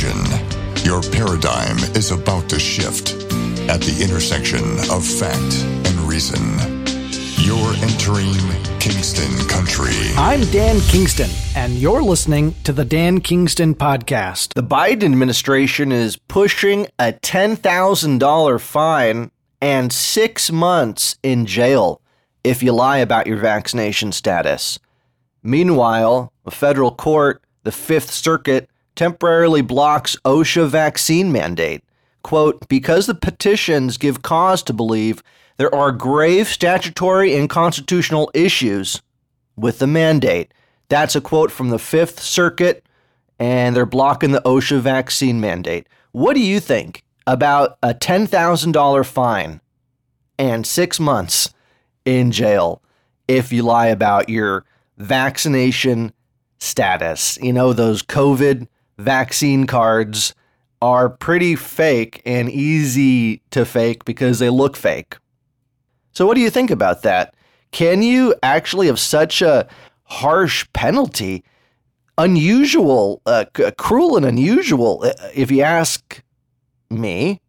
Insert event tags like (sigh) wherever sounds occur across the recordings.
Attention. Your paradigm is about to shift at the intersection of fact and reason. You're entering Kingston Country. I'm Dan Kingston, and you're listening to the Dan Kingston Podcast. The Biden administration is pushing a $10,000 fine and six months in jail if you lie about your vaccination status. Meanwhile, a federal court, the Fifth Circuit, temporarily blocks OSHA vaccine mandate. Quote, because the petitions give cause to believe there are grave statutory and constitutional issues with the mandate. That's a quote from the Fifth Circuit, and they're blocking the OSHA vaccine mandate. What do you think about a $10,000 fine and six months in jail if you lie about your vaccination status? You know, those COVID vaccine cards are pretty fake and easy to fake because they look fake. So, what do you think about that? Can you actually have such a harsh penalty? Unusual, uh, cruel, and unusual. Uh, If you ask me,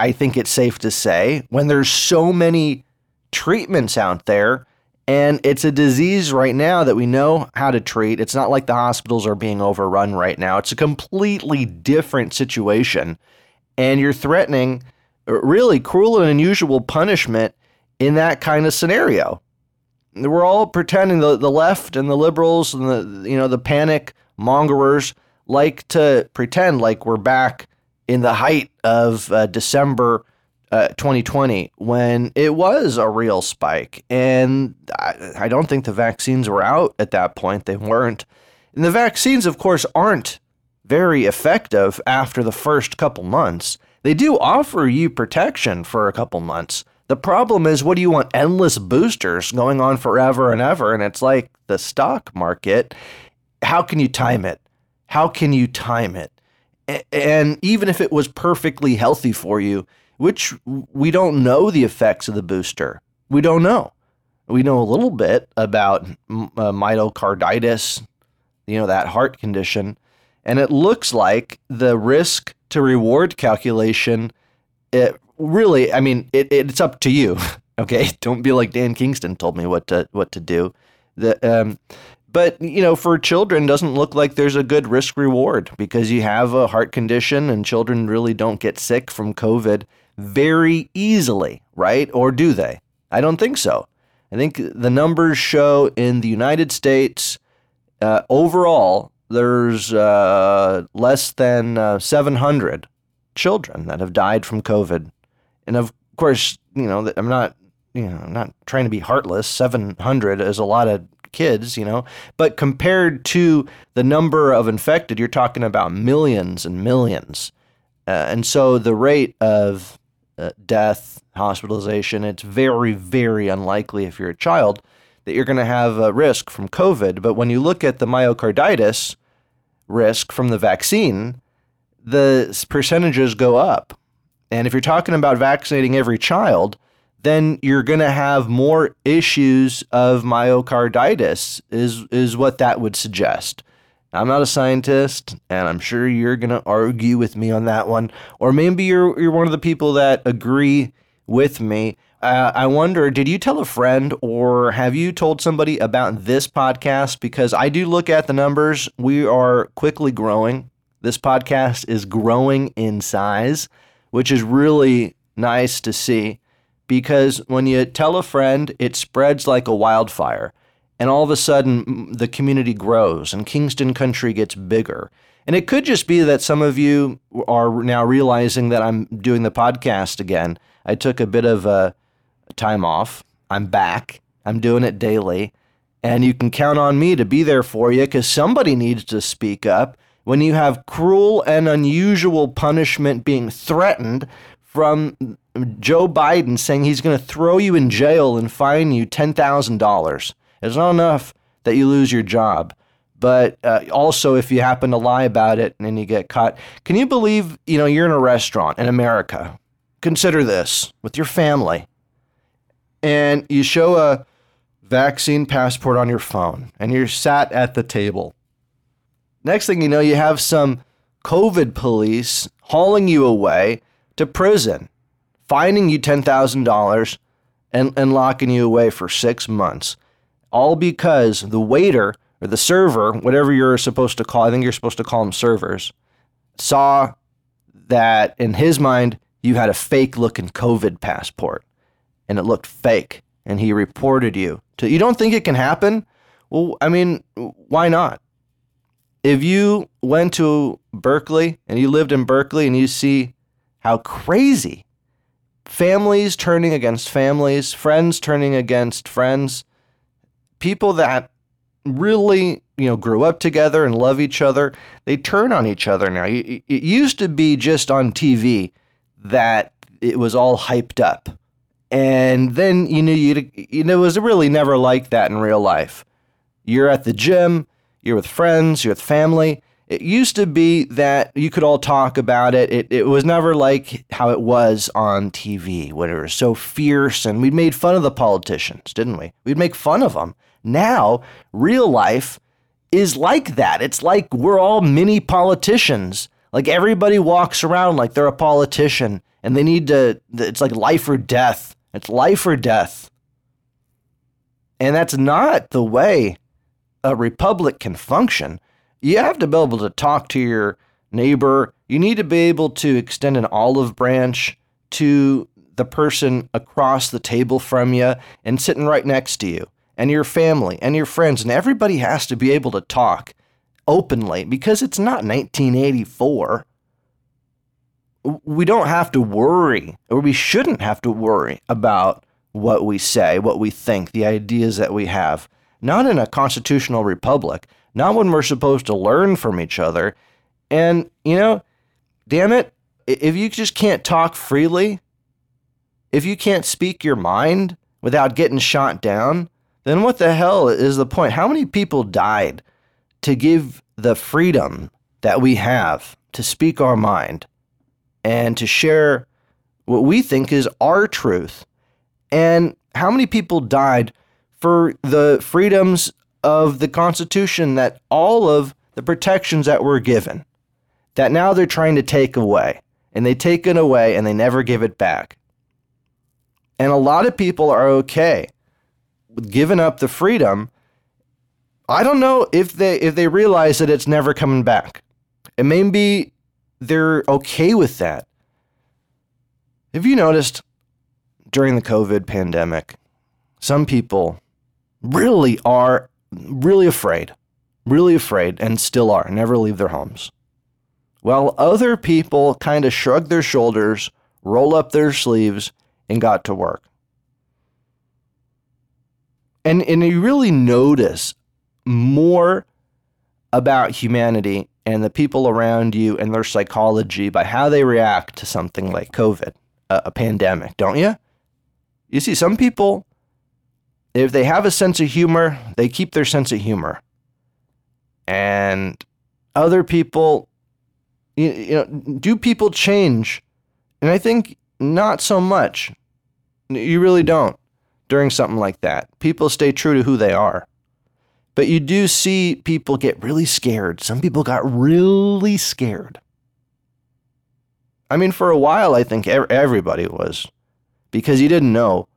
I think it's safe to say when there's so many treatments out there and it's a disease right now that we know how to treat. It's not like the hospitals are being overrun right now. It's a completely different situation. And you're threatening really cruel and unusual punishment in that kind of scenario. We're all pretending the, the left and the liberals and the you know the panic mongerers like to pretend like we're back in the height of uh, December uh, 2020 when it was a real spike. And I, I don't think the vaccines were out at that point. They weren't. And the vaccines, of course, aren't very effective after the first couple months. They do offer you protection for a couple months. The problem is, what do you want? Endless boosters going on forever and ever. And it's like the stock market. How can you time it? How can you time it? And even if it was perfectly healthy for you, which we don't know the effects of the booster. We don't know. We know a little bit about uh, myocarditis, you know, that heart condition. And it looks like the risk to reward calculation, it really, I mean, it, it's up to you. (laughs) Okay. (laughs) Don't be like Dan Kingston told me what to, what to do. The, um, but you know, for children, doesn't look like there's a good risk reward because you have a heart condition, and children really don't get sick from COVID very easily, right? Or do they? I don't think so. I think the numbers show in the United States uh, overall there's uh, less than uh, 700 children that have died from COVID, and of course, you know, I'm not, you know, I'm not trying to be heartless. 700 is a lot of kids, you know, but compared to the number of infected, you're talking about millions and millions. Uh, and so the rate of uh, death, hospitalization, it's very, very unlikely if you're a child that you're going to have a risk from COVID. But when you look at the myocarditis risk from the vaccine, the percentages go up. And if you're talking about vaccinating every child, then you're going to have more issues of myocarditis is is what that would suggest. I'm not a scientist, and I'm sure you're going to argue with me on that one, or maybe you're you're one of the people that agree with me. Uh, I wonder, did you tell a friend or have you told somebody about this podcast? Because I do look at the numbers. We are quickly growing. This podcast is growing in size, which is really nice to see because when you tell a friend, it spreads like a wildfire. And all of a sudden, the community grows and Kingston Country gets bigger. And it could just be that some of you are now realizing that I'm doing the podcast again. I took a bit of a time off. I'm back. I'm doing it daily. And you can count on me to be there for you because somebody needs to speak up. When you have cruel and unusual punishment being threatened from Joe Biden saying he's going to throw you in jail and fine you $10,000, it's not enough that you lose your job. But uh, also, if you happen to lie about it and you get caught, can you believe, you know, you're in a restaurant in America? Consider this with your family and you show a vaccine passport on your phone and you're sat at the table. Next thing you know, you have some COVID police hauling you away to prison, fining you $10,000 and, and locking you away for six months. All because the waiter or the server, whatever you're supposed to call, I think you're supposed to call them servers, saw that in his mind, you had a fake looking COVID passport and it looked fake. And he reported you to, you don't think it can happen? Well, I mean, why not? If you went to Berkeley and you lived in Berkeley and you see how crazy families turning against families, friends turning against friends, people that really, you know, grew up together and love each other, they turn on each other now. It used to be just on TV that it was all hyped up. And then you know you you know it was really never like that in real life. You're at the gym, you're with friends, you're with family. It used to be that you could all talk about it. It, it was never like how it was on TV when it was so fierce and we'd made fun of the politicians, didn't we? We'd make fun of them. Now, real life is like that. It's like we're all mini politicians. Like everybody walks around like they're a politician and they need to, it's like life or death. It's life or death. And that's not the way a republic can function. You have to be able to talk to your neighbor. You need to be able to extend an olive branch to the person across the table from you and sitting right next to you and your family and your friends. And everybody has to be able to talk openly because it's not 1984. We don't have to worry, or we shouldn't have to worry about what we say, what we think, the ideas that we have. Not in a constitutional republic, not when we're supposed to learn from each other. And, you know, damn it, if you just can't talk freely, if you can't speak your mind without getting shot down, then what the hell is the point? How many people died to give the freedom that we have to speak our mind and to share what we think is our truth? And how many people died for the freedoms of the Constitution that all of the protections that were given, that now they're trying to take away? And they take it away and they never give it back. And a lot of people are okay giving up the freedom. I don't know if they if they realize that it's never coming back. And maybe they're okay with that. Have you noticed during the COVID pandemic, some people really are really afraid, really afraid, and still are, never leave their homes. While other people kind of shrug their shoulders, roll up their sleeves, and got to work. And, and you really notice more about humanity and the people around you and their psychology by how they react to something like COVID, a, a pandemic, don't you? You see, some people, if they have a sense of humor, they keep their sense of humor. And other people, you, you know, do people change? And I think not so much. You really don't during something like that. People stay true to who they are. But you do see people get really scared. Some people got really scared. I mean, for a while, I think everybody was because you didn't know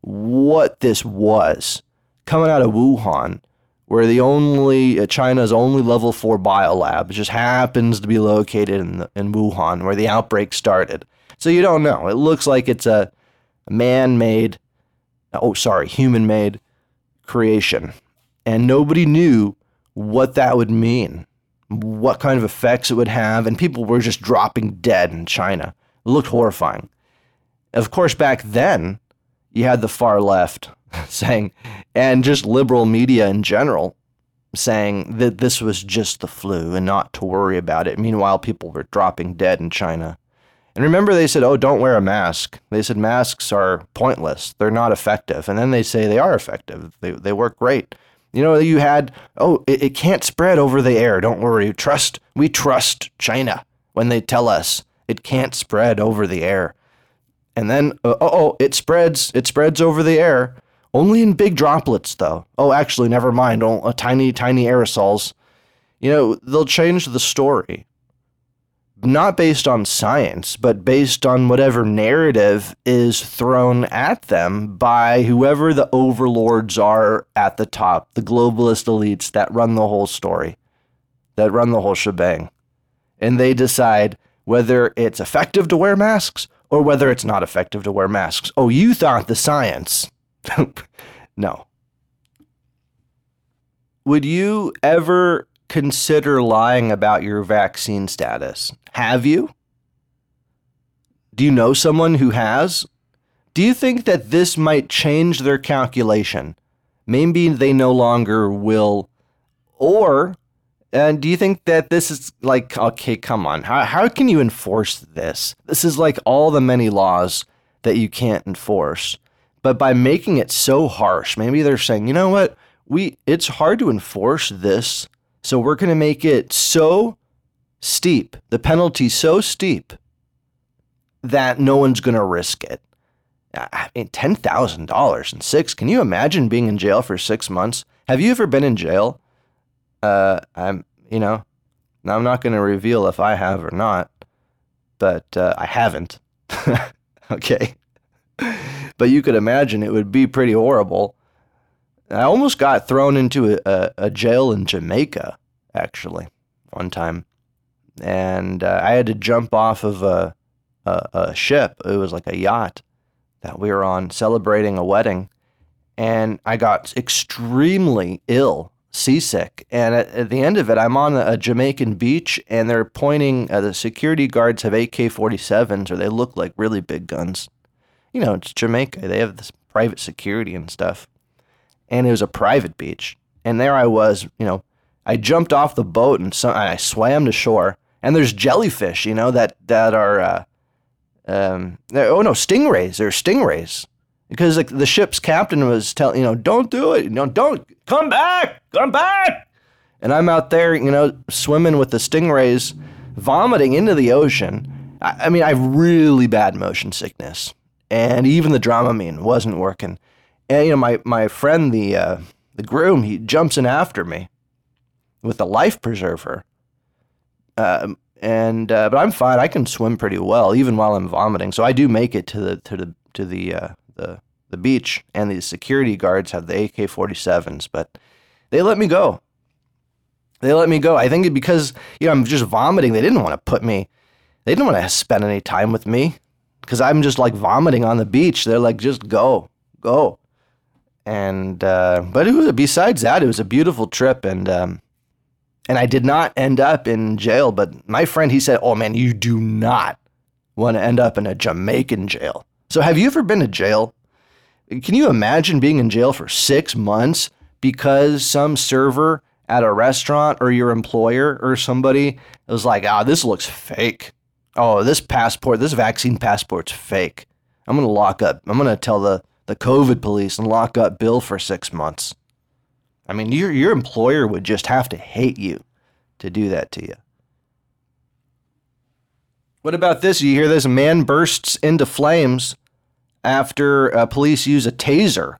what this was coming out of Wuhan, where the only uh, China's only level four biolab just happens to be located in, the, in Wuhan, where the outbreak started. So you don't know. It looks like it's a man-made, oh sorry, human-made creation, and nobody knew what that would mean, what kind of effects it would have, and people were just dropping dead in China. It looked horrifying. Of course, back then, you had the far left (laughs) saying, and just liberal media in general saying that this was just the flu and not to worry about it. Meanwhile, people were dropping dead in China. And remember, they said, oh, don't wear a mask. They said masks are pointless, they're not effective. And then they say they are effective, they, they work great. You know, you had, oh, it, it can't spread over the air. Don't worry. Trust, we trust China when they tell us it can't spread over the air. And then, uh, oh, it spreads. It spreads over the air. Only in big droplets, though. Oh, actually, never mind. Oh, tiny, tiny aerosols. You know, they'll change the story not based on science, but based on whatever narrative is thrown at them by whoever the overlords are at the top, the globalist elites that run the whole story, that run the whole shebang. And they decide whether it's effective to wear masks or whether it's not effective to wear masks. Oh, you thought the science. (laughs) no. Would you ever consider lying about your vaccine status? Have you? Do you know someone who has? Do you think that this might change their calculation? Maybe they no longer will. Or, and do you think that this is like, okay, come on. How, how can you enforce this? This is like all the many laws that you can't enforce. But by making it so harsh, maybe they're saying, you know what? We it's hard to enforce this so we're going to make it so steep, the penalty so steep that no one's going to risk it. I mean, ten thousand dollars and six. Can you imagine being in jail for six months? Have you ever been in jail? Uh, I'm, you know, I'm not going to reveal if I have or not, but uh, I haven't. (laughs) okay, but you could imagine it would be pretty horrible I almost got thrown into a, a, a jail in Jamaica, actually, one time. And uh, I had to jump off of a, a, a ship. It was like a yacht that we were on celebrating a wedding. And I got extremely ill, seasick. And at, at the end of it, I'm on a, Jamaican beach and they're pointing, uh, the security guards have AK 47s or they look like really big guns. You know, it's Jamaica. They have this private security and stuff and it was a private beach. And there I was, you know, I jumped off the boat and so, I swam to shore. And there's jellyfish, you know, that that are, uh, um, oh no, stingrays. They're stingrays because like the ship's captain was telling, you know, don't do it, know, don't come back, come back. And I'm out there, you know, swimming with the stingrays, vomiting into the ocean. I, I mean, I have really bad motion sickness, and even the Dramamine wasn't working. And you know, my my friend, the uh, the groom, he jumps in after me with a life preserver. Uh, and uh, but I'm fine. I can swim pretty well, even while I'm vomiting. So I do make it to the to the to the uh, the the beach, and the security guards have the AK-47s, but they let me go. They let me go. I think because you know I'm just vomiting. They didn't want to put me. They didn't want to spend any time with me because I'm just like vomiting on the beach. They're like, just go, go and uh, but it was besides that, it was a beautiful trip, and um, and I did not end up in jail. But my friend, he said, "Oh man, you do not want to end up in a Jamaican jail." So have you ever been to jail? Can you imagine being in jail for six months because some server at a restaurant or your employer or somebody was like, "Ah, oh, this looks fake. Oh, this passport, this vaccine passport's fake. I'm gonna lock up. I'm gonna tell the the COVID police and lock up Bill for six months. I mean, your, your employer would just have to hate you to do that to you. What about this? You hear this A man bursts into flames after uh, police use a taser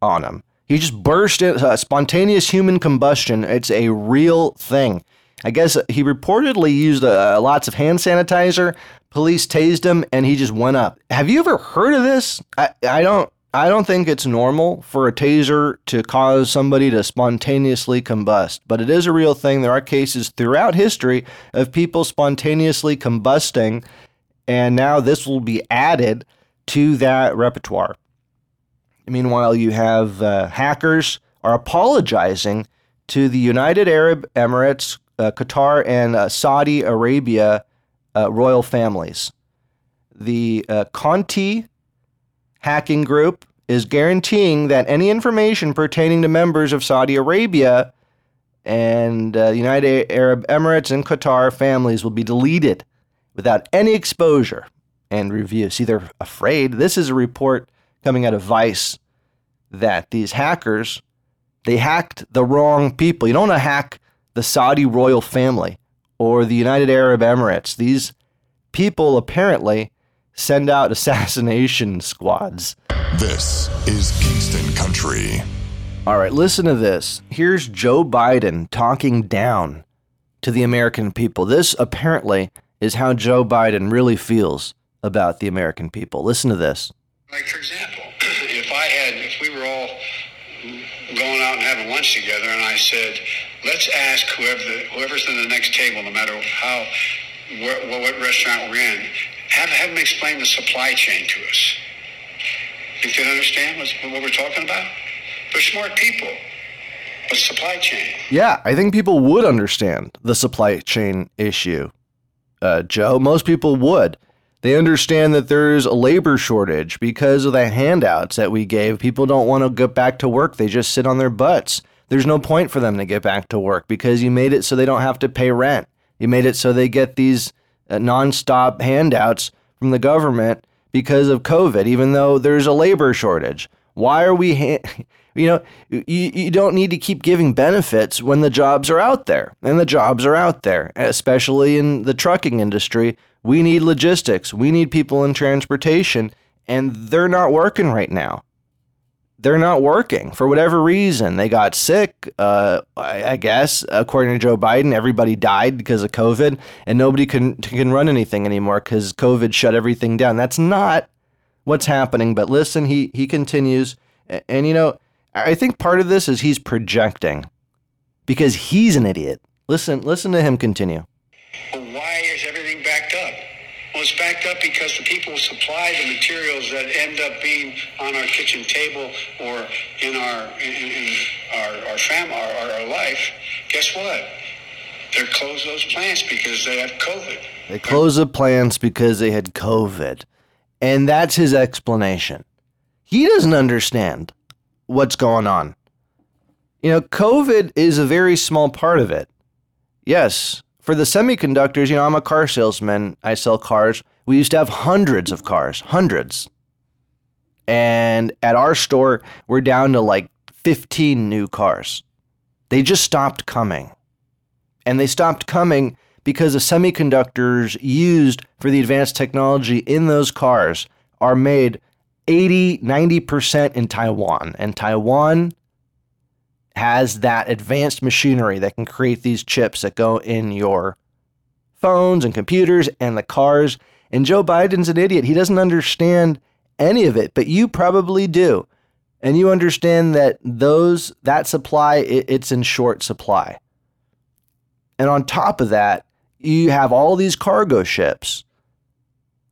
on him. He just burst in uh, spontaneous human combustion. It's a real thing. I guess he reportedly used uh, lots of hand sanitizer. Police tased him and he just went up. Have you ever heard of this? I, I don't I don't think it's normal for a taser to cause somebody to spontaneously combust, but it is a real thing. There are cases throughout history of people spontaneously combusting, and now this will be added to that repertoire. Meanwhile, you have uh, hackers are apologizing to the United Arab Emirates, uh, Qatar, and uh, Saudi Arabia uh, royal families. The uh, Conti hacking group is guaranteeing that any information pertaining to members of Saudi Arabia and uh, United Arab Emirates and Qatar families will be deleted without any exposure and review. See, they're afraid. This is a report coming out of Vice that these hackers they hacked the wrong people. You don't want to hack the Saudi royal family or the United Arab Emirates. These people apparently send out assassination squads. This is Kingston Country. All right, listen to this. Here's Joe Biden talking down to the American people. This apparently is how Joe Biden really feels about the American people. Listen to this. Like, for example, (clears throat) if I had, if we were all going out and having lunch together, and I said, let's ask whoever the, whoever's in the next table, no matter how, where, what restaurant we're in, have, have them explain the supply chain to us. You can understand what we're talking about? They're smart people. But supply chain. Yeah, I think people would understand the supply chain issue, uh, Joe. Most people would. They understand that there's a labor shortage because of the handouts that we gave. People don't want to get back to work, they just sit on their butts. There's no point for them to get back to work because you made it so they don't have to pay rent. You made it so they get these Uh, nonstop handouts from the government because of COVID, even though there's a labor shortage. Why are we, ha- (laughs) you know, you, you don't need to keep giving benefits when the jobs are out there. And the jobs are out there, especially in the trucking industry. We need logistics, we need people in transportation, and they're not working right now. They're not working for whatever reason. They got sick, uh, I, I guess. According to Joe Biden, everybody died because of COVID, and nobody can can run anything anymore because COVID shut everything down. That's not what's happening. But listen, he he continues, and, and you know, I think part of this is he's projecting because he's an idiot. Listen, listen to him continue. Why is up? It's backed up because the people who supply the materials that end up being on our kitchen table or in our in, in our our, our, our life. Guess what? They close those plants because they have COVID. They close the plants because they had COVID. And that's his explanation. He doesn't understand what's going on. You know, COVID is a very small part of it. Yes, for the semiconductors, you know, I'm a car salesman. I sell cars. We used to have hundreds of cars, hundreds. And at our store, we're down to like 15 new cars. They just stopped coming. And they stopped coming because the semiconductors used for the advanced technology in those cars are made 80, 90% in Taiwan. And Taiwan has that advanced machinery that can create these chips that go in your phones and computers and the cars. And Joe Biden's an idiot. He doesn't understand any of it, but you probably do. And you understand that those that supply it, it's in short supply. And on top of that, you have all these cargo ships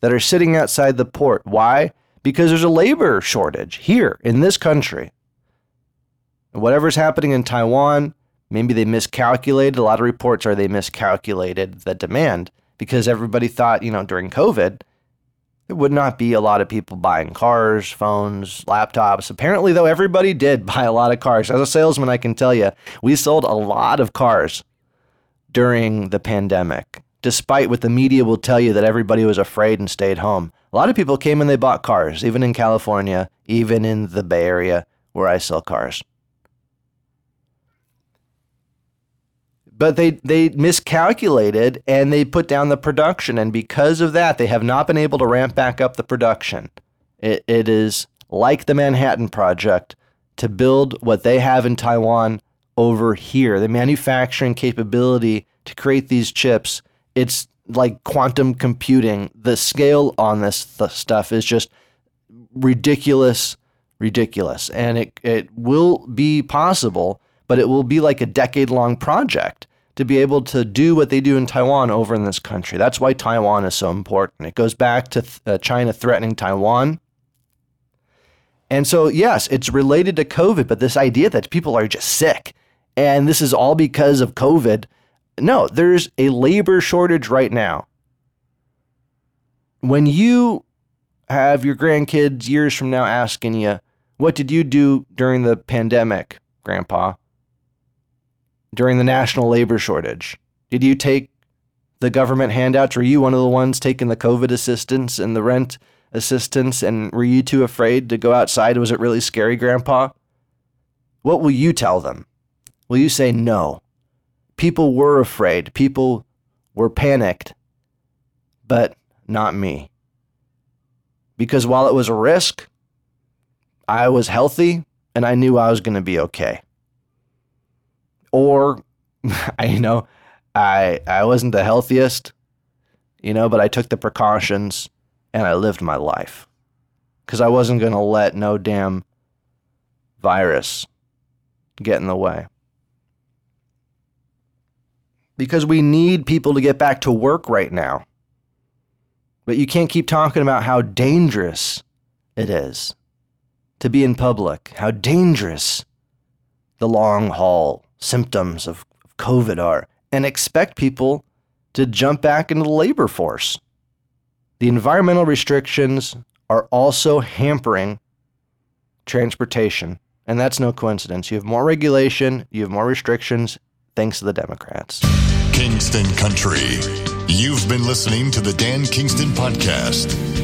that are sitting outside the port. Why? Because there's a labor shortage here in this country. And whatever's happening in Taiwan, maybe they miscalculated. A lot of reports are they miscalculated the demand because everybody thought, you know, during COVID, there would not be a lot of people buying cars, phones, laptops. Apparently, though, everybody did (laughs) buy a lot of cars. As a salesman, I can tell you, we sold a lot of cars during the pandemic, despite what the media will tell you that everybody was afraid and stayed home. A lot of people came and they bought cars, even in California, even in the Bay Area where I sell cars. But they, they miscalculated and they put down the production. And because of that, they have not been able to ramp back up the production. It, it is like the Manhattan Project to build what they have in Taiwan over here. The manufacturing capability to create these chips, it's like quantum computing. The scale on this th- stuff is just ridiculous, ridiculous. And it, it will be possible, but it will be like a decade long project to be able to do what they do in Taiwan over in this country. That's why Taiwan is so important. It goes back to th- uh, China threatening Taiwan. And so, yes, it's related to COVID, but this idea that people are just sick and this is all because of COVID. No, there's a labor shortage right now. When you have your grandkids years from now asking you, what did you do during the pandemic, Grandpa? During the national labor shortage? Did you take the government handouts? Were you one of the ones taking the COVID assistance and the rent assistance? And were you too afraid to go outside? Was it really scary, Grandpa? What will you tell them? Will you say no? People were afraid. People were panicked, but not me. Because while it was a risk, I was healthy and I knew I was going to be okay. Or, (laughs) I you know, I I wasn't the healthiest. you know, but I took the precautions and I lived my life because I wasn't going to let no damn virus get in the way. Because we need people to get back to work right now. But you can't keep talking about how dangerous it is to be in public, how dangerous the long haul symptoms of COVID are, and expect people to jump back into the labor force. The environmental restrictions are also hampering transportation. And that's no coincidence. You have more regulation, you have more restrictions, thanks to the Democrats. Kingston Country. You've been listening to the Dan Kingston Podcast.